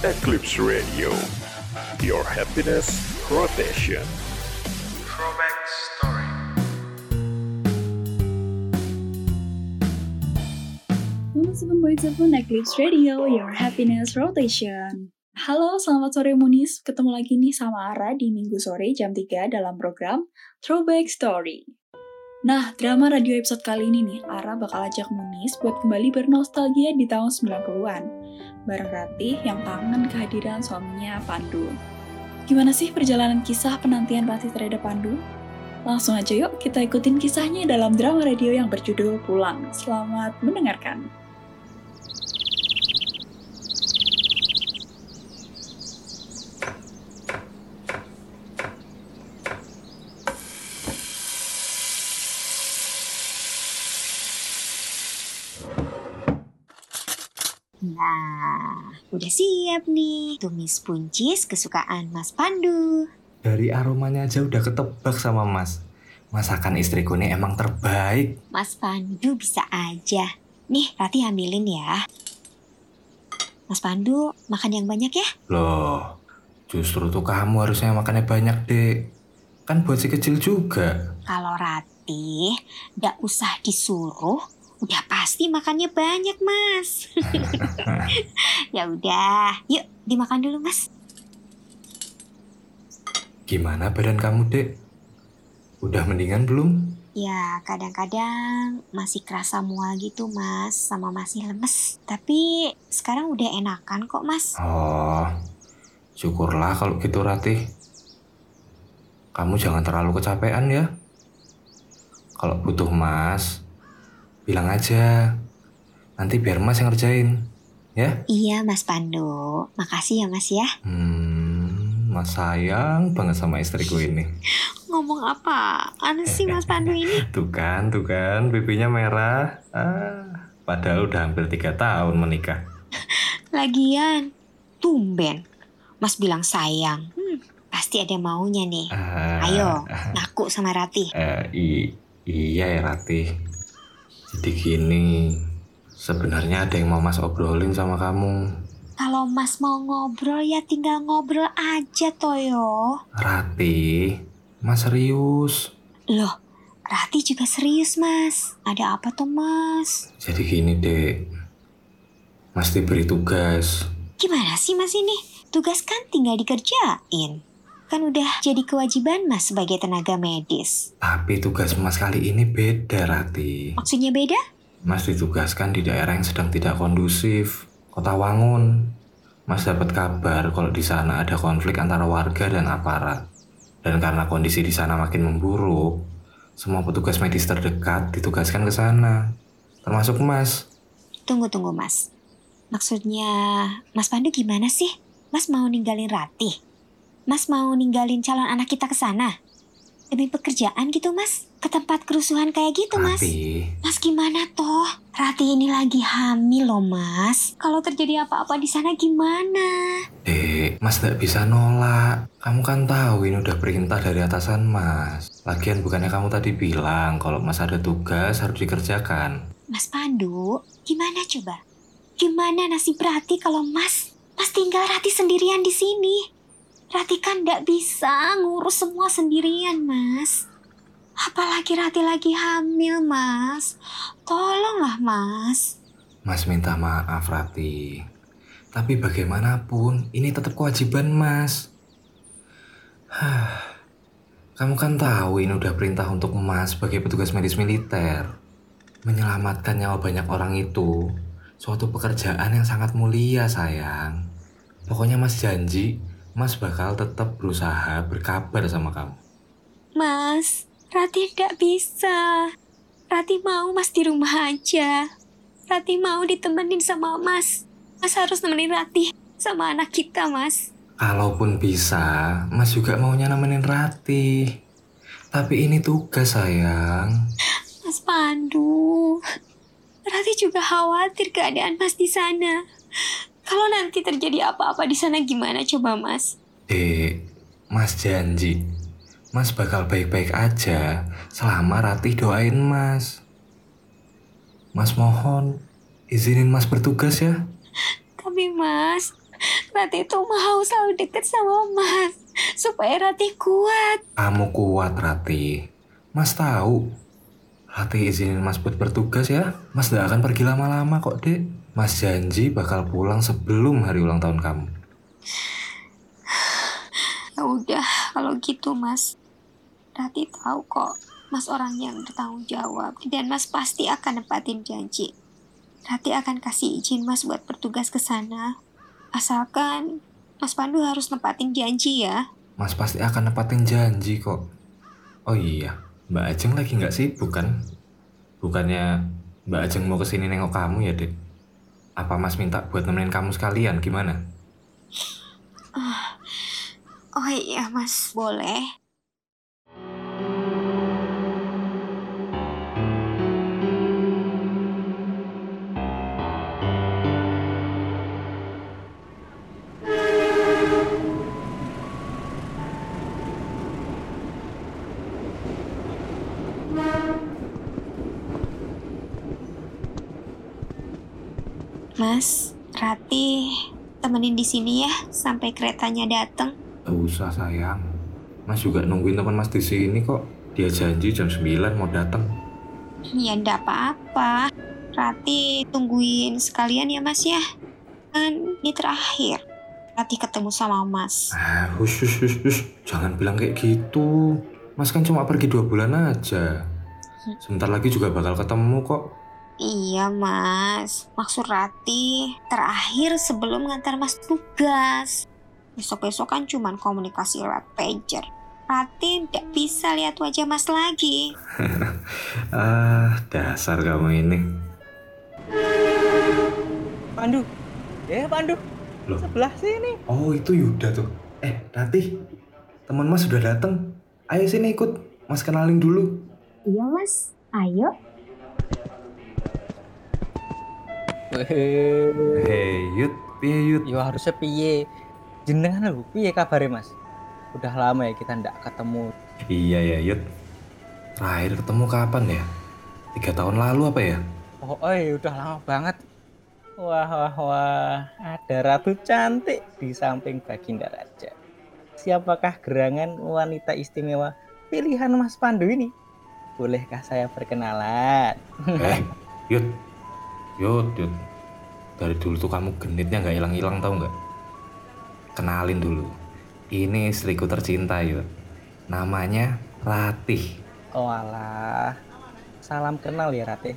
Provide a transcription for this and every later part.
Eclipse Radio, your happiness rotation. Throwback Story. Seven Eclipse Radio, your happiness rotation. Halo, selamat sore Munis. Ketemu lagi nih sama Ara di minggu sore jam 3 dalam program Throwback Story. Nah, drama radio episode kali ini nih, Ara bakal ajak Munis buat kembali bernostalgia di tahun 90-an. Bareng Ratih yang kangen kehadiran suaminya Pandu. Gimana sih perjalanan kisah penantian Ratih terhadap Pandu? Langsung aja yuk kita ikutin kisahnya dalam drama radio yang berjudul Pulang. Selamat mendengarkan. Nah, udah siap nih. Tumis puncis kesukaan Mas Pandu. Dari aromanya aja udah ketebak sama Mas. Masakan istriku ini emang terbaik. Mas Pandu bisa aja. Nih, Rati ambilin ya. Mas Pandu, makan yang banyak ya. Loh, justru tuh kamu harusnya makannya banyak, Dek. Kan buat si kecil juga. Kalau Rati, gak usah disuruh, udah pasti makannya banyak, Mas. ya udah, yuk dimakan dulu, Mas. Gimana badan kamu, Dek? Udah mendingan belum? Ya, kadang-kadang masih kerasa mual gitu, Mas, sama masih lemes. Tapi sekarang udah enakan kok, Mas. Oh, syukurlah kalau gitu, Ratih. Kamu jangan terlalu kecapean ya. Kalau butuh Mas, bilang aja. Nanti biar Mas yang ngerjain. Ya? Iya, Mas Pandu. Makasih ya, Mas ya. Hmm, Mas sayang banget sama istriku ini. Ngomong apa? Aneh sih Mas Pandu ini. Tuh kan, tuh kan, pipinya merah. Ah, padahal udah hampir tiga tahun menikah. Lagian, tumben. Mas bilang sayang. Hmm, pasti ada maunya nih. Ah, Ayo, ngaku sama Rati. Eh, i- iya ya Ratih. Jadi gini, sebenarnya ada yang mau Mas obrolin sama kamu. Kalau Mas mau ngobrol ya tinggal ngobrol aja Toyo. Ratih, Mas serius. Loh, Rati juga serius Mas. Ada apa tuh Mas? Jadi gini dek, Mas diberi tugas. Gimana sih Mas ini? Tugas kan tinggal dikerjain. Kan udah jadi kewajiban Mas sebagai tenaga medis. Tapi tugas Mas kali ini beda Ratih. Maksudnya beda? Mas ditugaskan di daerah yang sedang tidak kondusif, Kota Wangun. Mas dapat kabar kalau di sana ada konflik antara warga dan aparat. Dan karena kondisi di sana makin memburuk, semua petugas medis terdekat ditugaskan ke sana. Termasuk Mas. Tunggu tunggu Mas. Maksudnya Mas Pandu gimana sih? Mas mau ninggalin Rati? Mas mau ninggalin calon anak kita ke sana? Demi pekerjaan gitu Mas? Ke tempat kerusuhan kayak gitu Mas? Mas gimana toh? Rati ini lagi hamil loh Mas. Kalau terjadi apa-apa di sana gimana? Dek, Mas tidak bisa nolak. Kamu kan tahu ini udah perintah dari atasan Mas. Lagian bukannya kamu tadi bilang kalau Mas ada tugas harus dikerjakan. Mas Pandu, gimana coba? Gimana nasib Rati kalau Mas Mas tinggal Rati sendirian di sini? Rati kan nggak bisa ngurus semua sendirian, Mas. Apalagi Rati lagi hamil, Mas. Tolonglah, Mas. Mas minta maaf Rati. Tapi bagaimanapun ini tetap kewajiban Mas. Hah. Kamu kan tahu ini udah perintah untuk Mas sebagai petugas medis militer. Menyelamatkan nyawa banyak orang itu suatu pekerjaan yang sangat mulia sayang. Pokoknya Mas janji Mas bakal tetap berusaha berkabar sama kamu. Mas, Rati nggak bisa. Rati mau Mas di rumah aja. Rati mau ditemenin sama Mas. Mas harus nemenin Rati sama anak kita, Mas. Kalaupun bisa, Mas juga maunya nemenin Rati. Tapi ini tugas sayang. Mas Pandu, Rati juga khawatir keadaan Mas di sana. Kalau nanti terjadi apa-apa di sana gimana coba Mas? Dek, Mas janji. Mas bakal baik-baik aja selama Ratih doain Mas. Mas mohon, izinin Mas bertugas ya. Tapi Mas, Rati tuh mau selalu deket sama Mas. Supaya Rati kuat. Kamu kuat, Rati. Mas tahu. Rati izinin Mas buat bertugas ya. Mas gak akan pergi lama-lama kok, Dek. Mas janji bakal pulang sebelum hari ulang tahun kamu. Ya udah, kalau gitu Mas. Rati tahu kok, Mas orang yang bertanggung jawab dan Mas pasti akan nepatin janji. Rati akan kasih izin Mas buat bertugas ke sana. Asalkan Mas Pandu harus nepatin janji ya. Mas pasti akan nepatin janji kok. Oh iya, Mbak Ajeng lagi nggak sibuk kan? Bukannya Mbak Ajeng mau ke sini nengok kamu ya, Dek? Apa Mas minta buat nemenin kamu sekalian, gimana? Oh iya Mas, boleh. Mas, Rati, temenin di sini ya sampai keretanya datang. Gak usah sayang. Mas juga nungguin teman Mas di sini kok. Dia janji jam 9 mau datang. Ya ndak apa-apa. Rati tungguin sekalian ya Mas ya. Kan ini terakhir. Rati ketemu sama Mas. Ah, hush, hush, hush, hush. Jangan bilang kayak gitu. Mas kan cuma pergi dua bulan aja. Sebentar lagi juga bakal ketemu kok. Iya Mas, maksud Rati terakhir sebelum ngantar Mas tugas. Besok-besok kan cuman komunikasi lewat pager. Rati tidak bisa lihat wajah Mas lagi. Ah, dasar kamu ini. Pandu. Eh, Pandu. Loh. Sebelah sini. Oh, itu Yuda tuh. Eh, Ratih. Teman Mas sudah datang. Ayo sini ikut. Mas kenalin dulu. Iya Mas, ayo. Hei, Yud. Piye, Yud? Yo harusnya piye? Jenengan lho, piye kabare, Mas? Udah lama ya kita ndak ketemu. Iya ya, Yud. Terakhir ketemu kapan ya? Tiga tahun lalu apa ya? Oh, oi, udah lama banget. Wah, wah, wah. Ada ratu cantik di samping Baginda Raja. Siapakah gerangan wanita istimewa pilihan Mas Pandu ini? Bolehkah saya perkenalan? Eh, Yud. Yud, Yud. Dari dulu tuh kamu genitnya nggak hilang-hilang tau nggak? Kenalin dulu. Ini istriku tercinta, Yud. Namanya Ratih. Oh alah. Salam kenal ya Rate.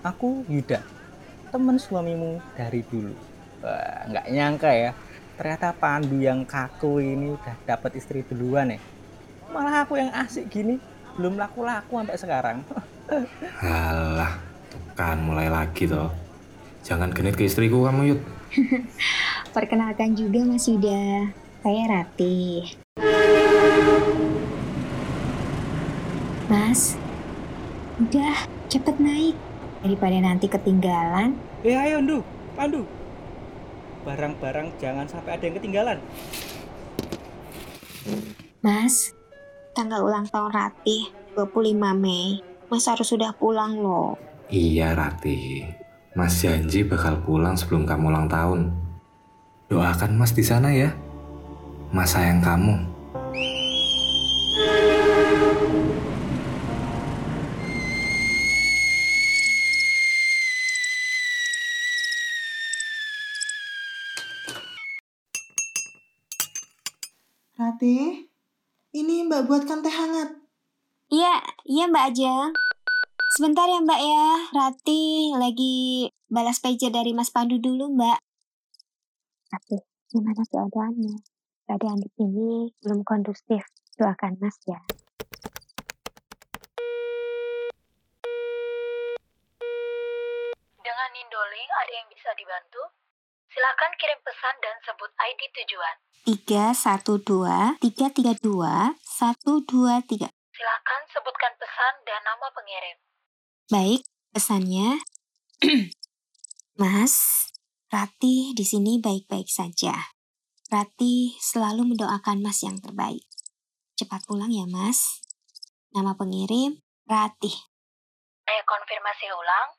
Aku Yuda, temen suamimu dari dulu. Nggak nyangka ya. Ternyata Pandu yang kaku ini udah dapat istri duluan ya. Malah aku yang asik gini belum laku-laku sampai sekarang. Alah, tuh kan mulai lagi toh. Jangan genit ke istriku kamu, Yud. Perkenalkan juga Mas Yuda. Saya Rati. Mas, udah cepet naik. Daripada nanti ketinggalan. Eh ayo Ndu, Pandu. Barang-barang jangan sampai ada yang ketinggalan. Mas, tanggal ulang tahun Rati 25 Mei. Mas harus sudah pulang loh. Iya, Ratih. Mas janji bakal pulang sebelum kamu ulang tahun. Doakan Mas di sana ya. Mas sayang kamu. Rati, ini Mbak buatkan teh hangat. Iya, iya Mbak Ajeng. Sebentar ya Mbak ya, Rati lagi balas pager dari Mas Pandu dulu Mbak. Rati, gimana keadaannya? Keadaan di sini belum kondusif. Doakan Mas ya. Dengan Nindoling ada yang bisa dibantu? Silakan kirim pesan dan sebut ID tujuan. 312 332 123. Silakan sebutkan pesan dan nama pengirim. Baik, pesannya. Mas, Rati di sini baik-baik saja. Rati selalu mendoakan Mas yang terbaik. Cepat pulang ya, Mas. Nama pengirim Rati. Saya konfirmasi ulang.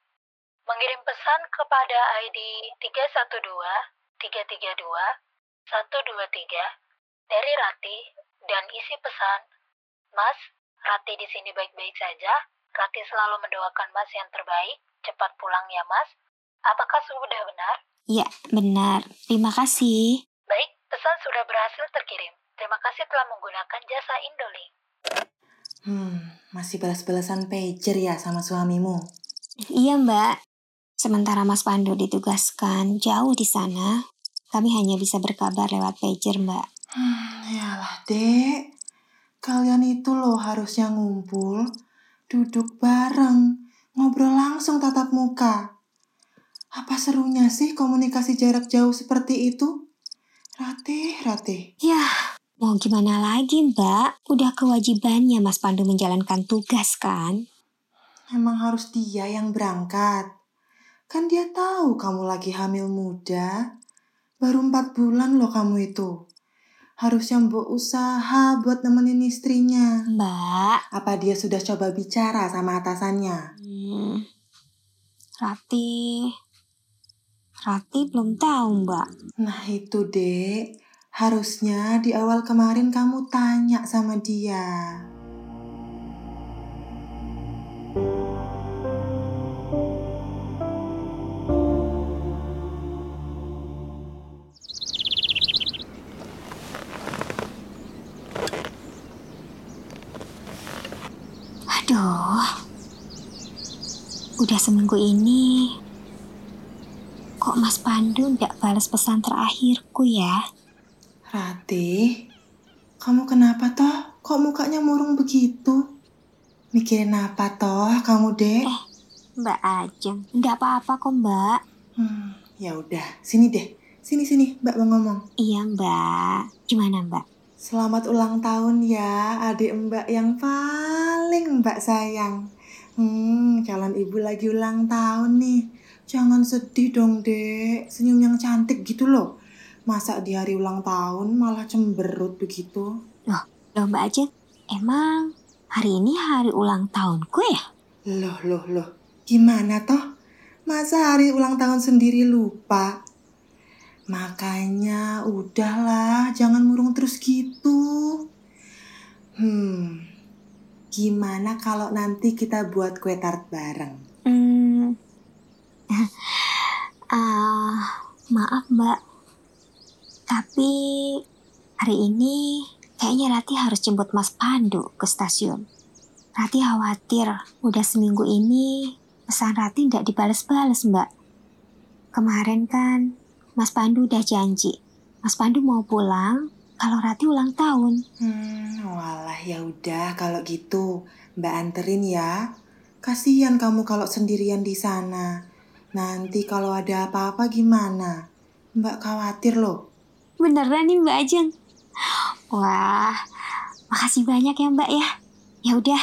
Mengirim pesan kepada ID 312 332 1, 2, 3 dari Rati dan isi pesan, Mas, Rati di sini baik-baik saja. Rati selalu mendoakan Mas yang terbaik. Cepat pulang ya, Mas. Apakah sudah benar? Ya, benar. Terima kasih. Baik, pesan sudah berhasil terkirim. Terima kasih telah menggunakan jasa Indolink. Hmm, masih balas-balasan pager ya sama suamimu? Iya, Mbak. Sementara Mas Pandu ditugaskan jauh di sana, kami hanya bisa berkabar lewat pager, Mbak. Hmm, yalah, Dek. Kalian itu loh harusnya ngumpul, duduk bareng, ngobrol langsung tatap muka. Apa serunya sih komunikasi jarak jauh seperti itu? Ratih, ratih. Yah, mau gimana lagi, Mbak? Udah kewajibannya Mas Pandu menjalankan tugas, kan? Emang harus dia yang berangkat. Kan dia tahu kamu lagi hamil muda. Baru empat bulan loh kamu itu. Harusnya mbok usaha buat nemenin istrinya. Mbak, Apa dia sudah coba bicara sama atasannya? hmm, Rati... Rati belum tahu, Mbak. Nah itu dek, harusnya di awal kemarin kamu tanya sama dia. Aduh, udah seminggu ini kok Mas Pandu nggak balas pesan terakhirku ya? Ratih, kamu kenapa toh? Kok mukanya murung begitu? Mikirin apa toh kamu dek? Mbak Ajeng, nggak apa-apa kok Mbak. Hmm, ya udah, sini deh. Sini sini, Mbak mau ngomong. Iya Mbak, gimana Mbak? Selamat ulang tahun ya, adik Mbak yang paling Mbak sayang. Hmm, calon ibu lagi ulang tahun nih. Jangan sedih dong, Dek. Senyum yang cantik gitu loh. Masa di hari ulang tahun malah cemberut begitu? Loh Mbak Ajeng, emang hari ini hari ulang tahunku ya? Loh, loh, loh. Gimana toh? Masa hari ulang tahun sendiri lupa? Makanya udahlah, jangan murung terus gitu. Hmm, gimana kalau nanti kita buat kue tart bareng? Hmm, ah, maaf Mbak, tapi hari ini kayaknya Rati harus jemput Mas Pandu ke stasiun. Rati khawatir udah seminggu ini pesan Rati nggak dibales-bales Mbak. Kemarin kan Mas Pandu udah janji, Mas Pandu mau pulang kalau Rati ulang tahun. Hmm, walah ya udah kalau gitu Mbak anterin ya. Kasihan kamu kalau sendirian di sana. Nanti kalau ada apa-apa gimana? Mbak khawatir loh. Beneran nih Mbak Ajeng. Wah, makasih banyak ya Mbak ya. Ya udah,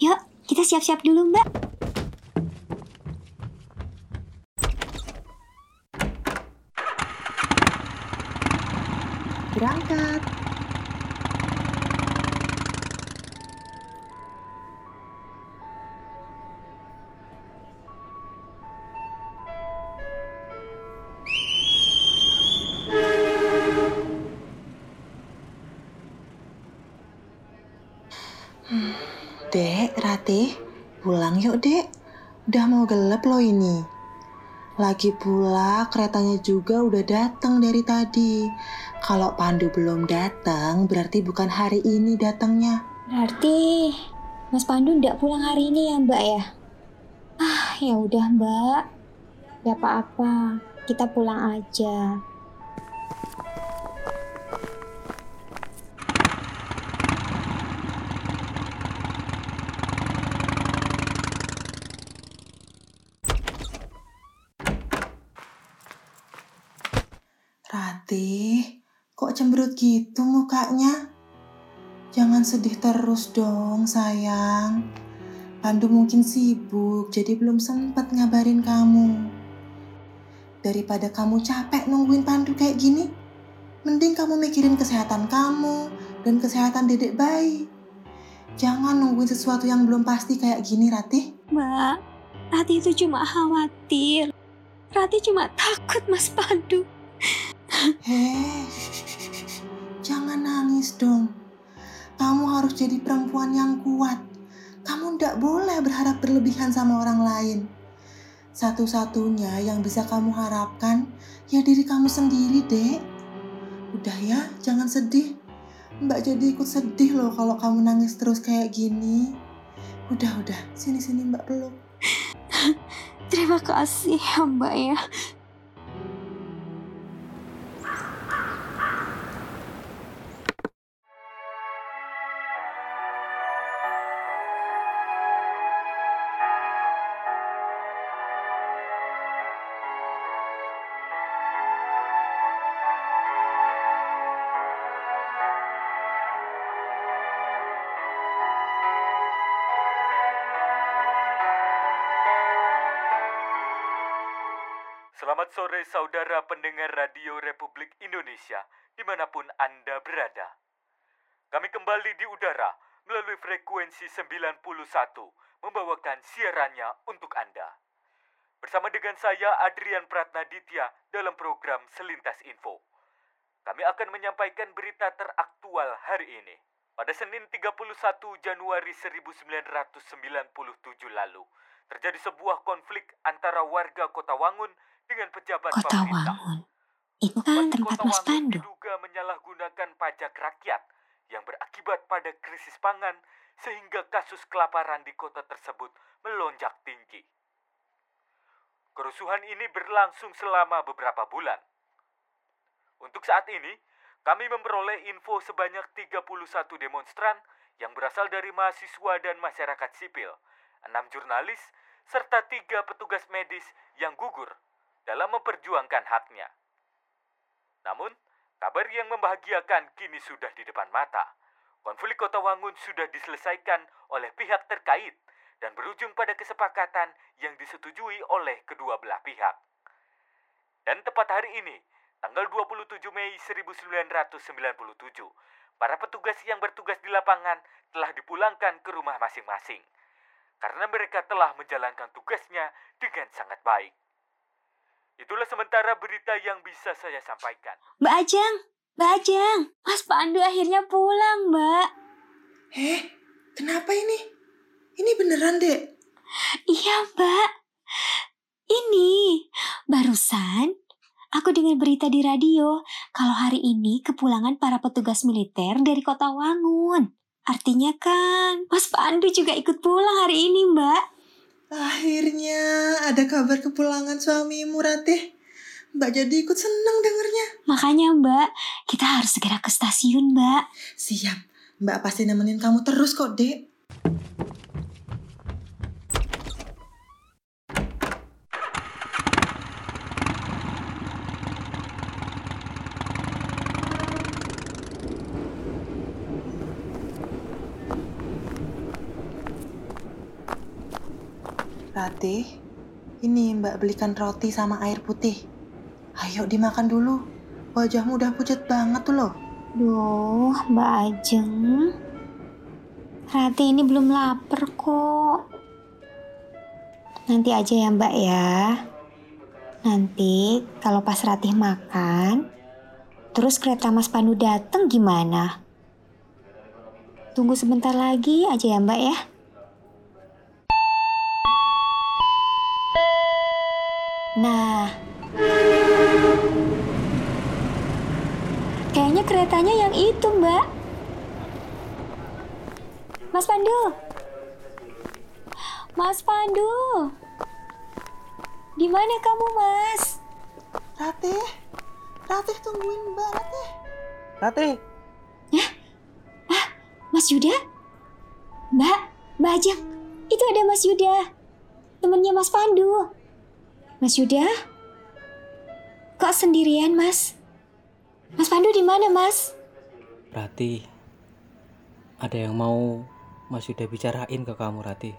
yuk kita siap-siap dulu Mbak. Berangkat. Hmm, Dek, Ratih, pulang yuk dek. Udah mau gelap loh ini. Lagi pula keretanya juga udah datang dari tadi. Kalau Pandu belum datang, berarti bukan hari ini datangnya. Berarti Mas Pandu ndak pulang hari ini ya Mbak ya? Ah, ya udah Mbak. Ya apa-apa, kita pulang aja. Ratih, kok cemberut gitu mukanya? Jangan sedih terus dong, sayang. Pandu mungkin sibuk, jadi belum sempat ngabarin kamu. Daripada kamu capek nungguin Pandu kayak gini, mending kamu mikirin kesehatan kamu dan kesehatan dedek bayi. Jangan nungguin sesuatu yang belum pasti kayak gini, Ratih. Mbak, Rati itu cuma khawatir. Rati cuma takut Mas Pandu. Hei, Jangan nangis dong. Kamu harus jadi perempuan yang kuat. Kamu tidak boleh berharap berlebihan sama orang lain. Satu-satunya yang bisa kamu harapkan ya diri kamu sendiri, Dek. Udah ya, jangan sedih. Mbak jadi ikut sedih loh kalau kamu nangis terus kayak gini. Udah, udah. Sini-sini Mbak peluk. Terima kasih ya Mbak ya. Sore saudara pendengar Radio Republik Indonesia di mana pun Anda berada. Kami kembali di udara melalui frekuensi 91 membawakan siarannya untuk Anda. Bersama dengan saya Adrian Pratnaditya dalam program Selintas Info. Kami akan menyampaikan berita teraktual hari ini. Pada Senin 31 Januari 1997 lalu, terjadi sebuah konflik antara warga Kota Wangun dengan pejabat Kota pemerintah. Wangun. Itu kan Bupati tempat Kota Mas Pandu. diduga menyalahgunakan pajak rakyat yang berakibat pada krisis pangan sehingga kasus kelaparan di kota tersebut melonjak tinggi. Kerusuhan ini berlangsung selama beberapa bulan. Untuk saat ini, kami memperoleh info sebanyak 31 demonstran yang berasal dari mahasiswa dan masyarakat sipil, enam jurnalis, serta tiga petugas medis yang gugur dalam memperjuangkan haknya. Namun, kabar yang membahagiakan kini sudah di depan mata. Konflik Kota Wangun sudah diselesaikan oleh pihak terkait dan berujung pada kesepakatan yang disetujui oleh kedua belah pihak. Dan tepat hari ini, tanggal 27 Mei 1997, para petugas yang bertugas di lapangan telah dipulangkan ke rumah masing-masing karena mereka telah menjalankan tugasnya dengan sangat baik. Itulah sementara berita yang bisa saya sampaikan. Mbak Ajeng, Mbak Ajeng, Mas Pandu akhirnya pulang, Mbak. Eh, kenapa ini? Ini beneran, Dek? Iya, Mbak. Ini barusan aku dengar berita di radio kalau hari ini kepulangan para petugas militer dari kota Wangun. Artinya kan Mas Pandu juga ikut pulang hari ini, Mbak. Akhirnya ada kabar kepulangan suamimu, Ratih. Mbak jadi ikut seneng dengernya. Makanya, Mbak, kita harus segera ke stasiun, Mbak. Siap, Mbak pasti nemenin kamu terus kok, Dek. Ratih, ini Mbak belikan roti sama air putih. Ayo dimakan dulu. Wajahmu udah pucat banget tuh loh. Duh, Mbak Ajeng. Rati ini belum lapar kok. Nanti aja ya Mbak ya. Nanti kalau pas Ratih makan, terus kereta Mas Pandu dateng gimana? Tunggu sebentar lagi aja ya Mbak ya. Nah, kayaknya keretanya yang itu, Mbak. Mas Pandu. Mas Pandu. Di mana kamu, Mas? Ratih, Ratih tungguin Mbak Ratih. Ratih, Mas Yuda? Mbak, Mbak Ajeng. Itu ada Mas Yuda. Temennya Mas Pandu. Mas Yuda? Kok sendirian, Mas? Mas Pandu di mana, Mas? Rati, ada yang mau Mas Yuda bicarain ke kamu, Rati.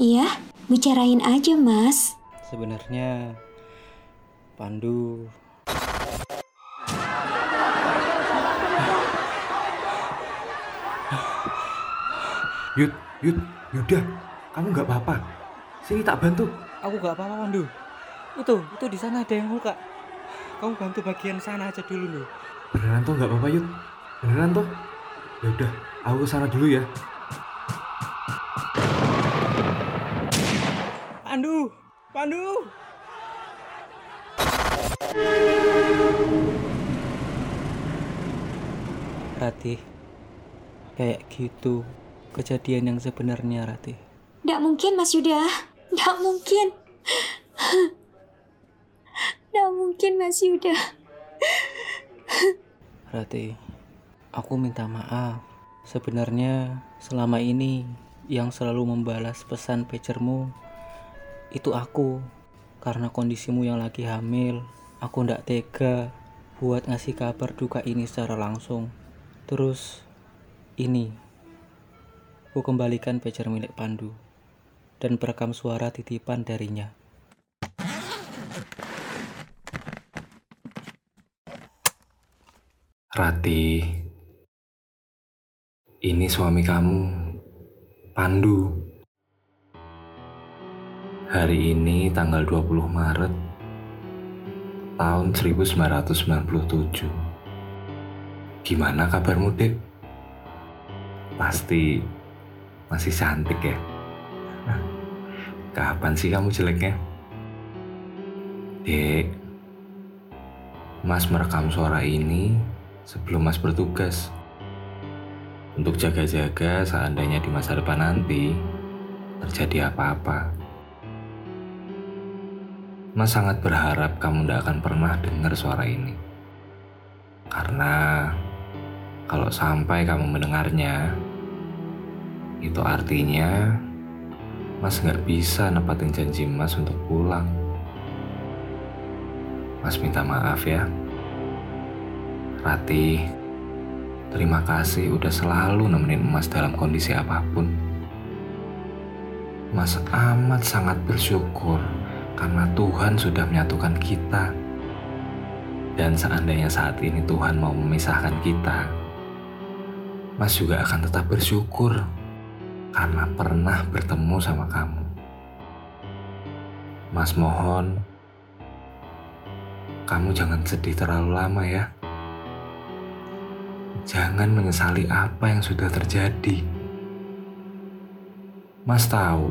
Iya, bicarain aja, Mas. Sebenarnya Pandu Yud, Yud, Yuda, kamu nggak apa-apa. Sini tak bantu. Aku gak apa-apa, Pandu. Itu, itu di sana ada yang luka. Kamu bantu bagian sana aja dulu loh. Beneran tuh nggak apa-apa, Yud? Beneran tuh? Ya udah, aku ke sana dulu ya. Pandu, Pandu. Ratih, kayak gitu kejadian yang sebenarnya Ratih. Nggak mungkin Mas Yuda. Nggak mungkin. Nggak mungkin Mas Yuda. Ratih, aku minta maaf. Sebenarnya selama ini yang selalu membalas pesan pagermu itu aku. Karena kondisimu yang lagi hamil, aku ndak tega buat ngasih kabar duka ini secara langsung. Terus ini, aku kembalikan pager milik Pandu dan perekam suara titipan darinya. Rati, ini suami kamu, Pandu. Hari ini tanggal 20 Maret tahun 1997. Gimana kabarmu, Dek? Pasti masih cantik ya? Kapan sih kamu jeleknya? Dek, Mas merekam suara ini sebelum Mas bertugas. Untuk jaga-jaga seandainya di masa depan nanti terjadi apa-apa. Mas sangat berharap kamu tidak akan pernah dengar suara ini. Karena kalau sampai kamu mendengarnya, itu artinya Mas nggak bisa nepatin janji Mas untuk pulang. Mas minta maaf ya. Rati, terima kasih udah selalu nemenin Mas dalam kondisi apa pun. Mas amat sangat bersyukur karena Tuhan sudah menyatukan kita. Dan seandainya saat ini Tuhan mau memisahkan kita, Mas juga akan tetap bersyukur karena pernah bertemu sama kamu. Mas mohon, kamu jangan sedih terlalu lama ya. Jangan menyesali apa yang sudah terjadi. Mas tahu,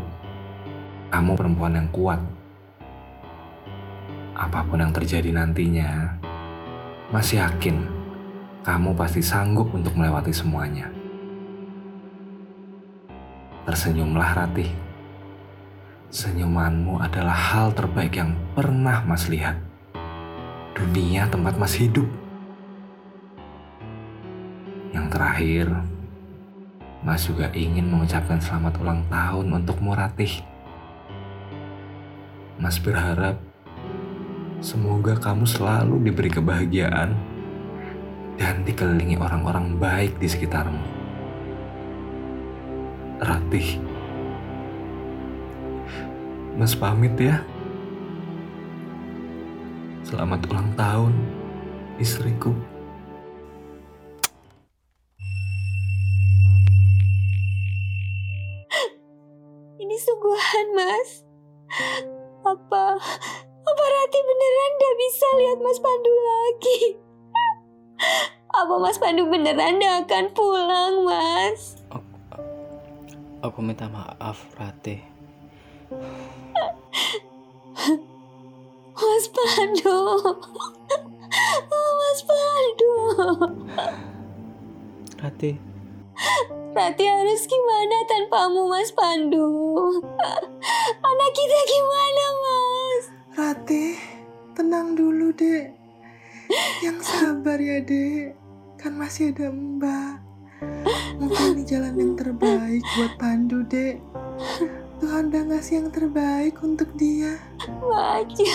kamu perempuan yang kuat apa pun yang terjadi nantinya, masih yakin kamu pasti sanggup untuk melewati semuanya. Tersenyumlah Ratih. Senyumanmu adalah hal terbaik yang pernah Mas lihat. Dunia tempat Mas hidup. Yang terakhir, Mas juga ingin mengucapkan selamat ulang tahun untukmu Ratih. Mas berharap Semoga kamu selalu diberi kebahagiaan dan dikelilingi orang-orang baik di sekitarmu. Ratih, Mas pamit ya. Selamat ulang tahun, istriku. Ini sungguhan, Mas. Apa apa Rati beneran gak bisa lihat Mas Pandu lagi? Apa Mas Pandu beneran gak akan pulang, Mas? Aku minta maaf, Rati. Mas Pandu. Oh, Mas Pandu. Rati, Rati harus gimana tanpamu, Mas Pandu? Anak kita gimana, Mas? Rati, tenang dulu, Dek. Yang sabar ya, Dek. Kan masih ada Mbak. Mungkin ini jalan yang terbaik buat Pandu, Dek. Tuhan udah ngasih yang terbaik untuk dia. Mbak aja.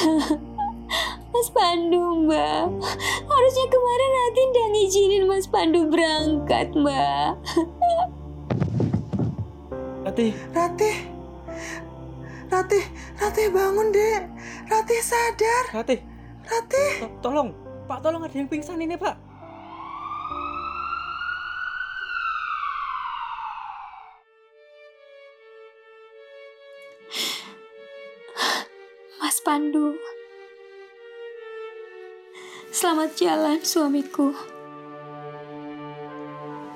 Mas Pandu, Mbak. Harusnya kemarin Rati udah ngizinin Mas Pandu berangkat, Mbak. Rati, Rati, Rati, Rati bangun, Dek. Rati sadar. Rati, Rati. to- tolong, Pak, tolong ada yang pingsan ini, Pak. Pandu. Selamat jalan suamiku.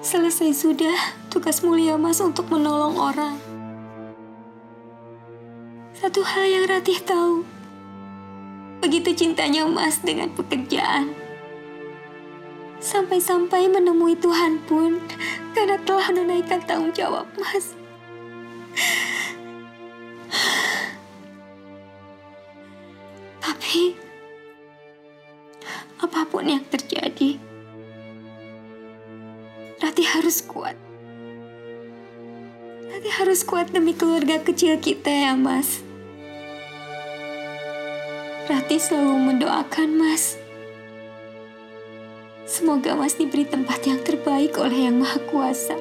Selesai sudah tugas mulia Mas untuk menolong orang. Satu hal yang Ratih tahu, begitu cintanya Mas dengan pekerjaan. Sampai-sampai menemui Tuhan pun karena telah menunaikan tanggung jawab Mas. Harus kuat demi keluarga kecil kita ya, Mas. Rati selalu mendoakan Mas. Semoga Mas diberi tempat yang terbaik oleh Yang Maha Kuasa.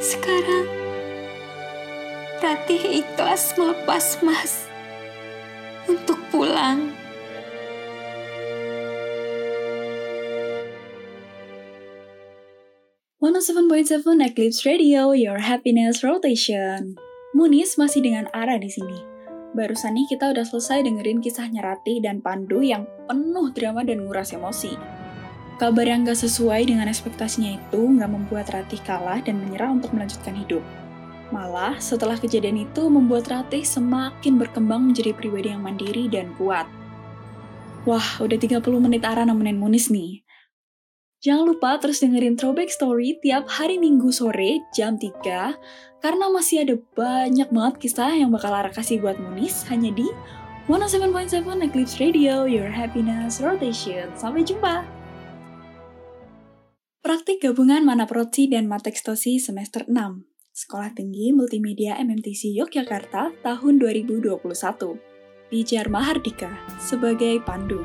Sekarang, Rati ikhlas melepas Mas untuk pulang. Seven Eclipse Radio, Your Happiness Rotation. Munis masih dengan Ara di sini. Barusan nih kita udah selesai dengerin kisahnya Rati dan Pandu yang penuh drama dan nguras emosi. Kabar yang gak sesuai dengan ekspektasinya itu gak membuat Rati kalah dan menyerah untuk melanjutkan hidup. Malah, setelah kejadian itu membuat Ratih semakin berkembang menjadi pribadi yang mandiri dan kuat. Wah, udah 30 menit Ara nemenin Munis nih. Jangan lupa terus dengerin Throwback Story tiap hari Minggu sore jam 3 karena masih ada banyak banget kisah yang bakal Ara kasih buat Munis hanya di 107.7 Eclipse Radio, Your Happiness Rotation. Sampai jumpa! Praktik gabungan Mana Proti dan Matekstosi semester 6 Sekolah Tinggi Multimedia MMTC Yogyakarta tahun 2021 Pijar Mahardika sebagai Pandu.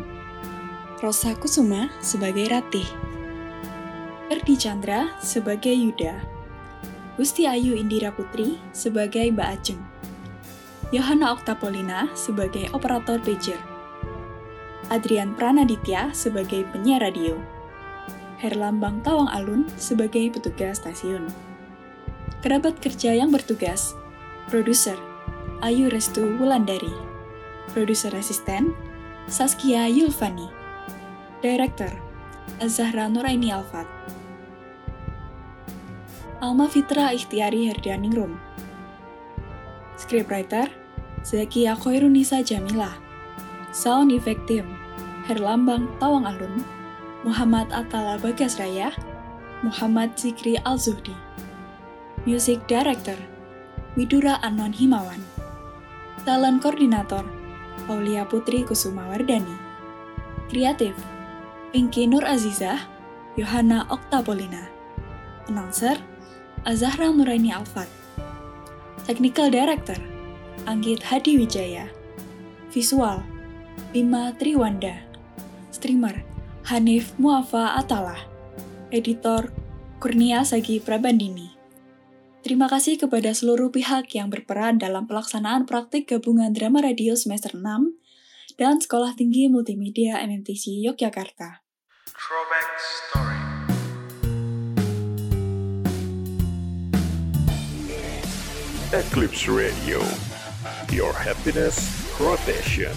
Rosa Kusuma sebagai Ratih Erdi Chandra sebagai Yuda, Gusti Ayu Indira Putri sebagai Mbak Ajeng, Yohana Oktapolina sebagai operator pager, Adrian Pranaditya sebagai penyiar radio, Herlambang Tawang Alun sebagai petugas stasiun. Kerabat kerja yang bertugas, produser Ayu Restu Wulandari, produser asisten Saskia Yulfani, director Azahra Nuraini Alfat, Alma Fitra Ikhtiari Herdianingrum. Scriptwriter, Zakia Khairunisa Jamila. Sound Effect Team, Herlambang Tawang Alun, Muhammad Atala Bagasraya, Muhammad Zikri Al-Zuhdi. Music Director, Widura Anon Himawan. Talent Koordinator, Aulia Putri Kusuma Wardani. Kreatif, Pinky Nur Azizah, Yohana Oktapolina. Announcer, Azahra Nuraini Alfat. Technical Director, Anggit Hadi Wijaya. Visual, Bima Triwanda. Streamer, Hanif Muafa Atalah. Editor, Kurnia Sagi Prabandini. Terima kasih kepada seluruh pihak yang berperan dalam pelaksanaan praktik gabungan drama radio semester 6 dan Sekolah Tinggi Multimedia MMTC Yogyakarta. Throwback Story. Eclipse Radio, your happiness rotation.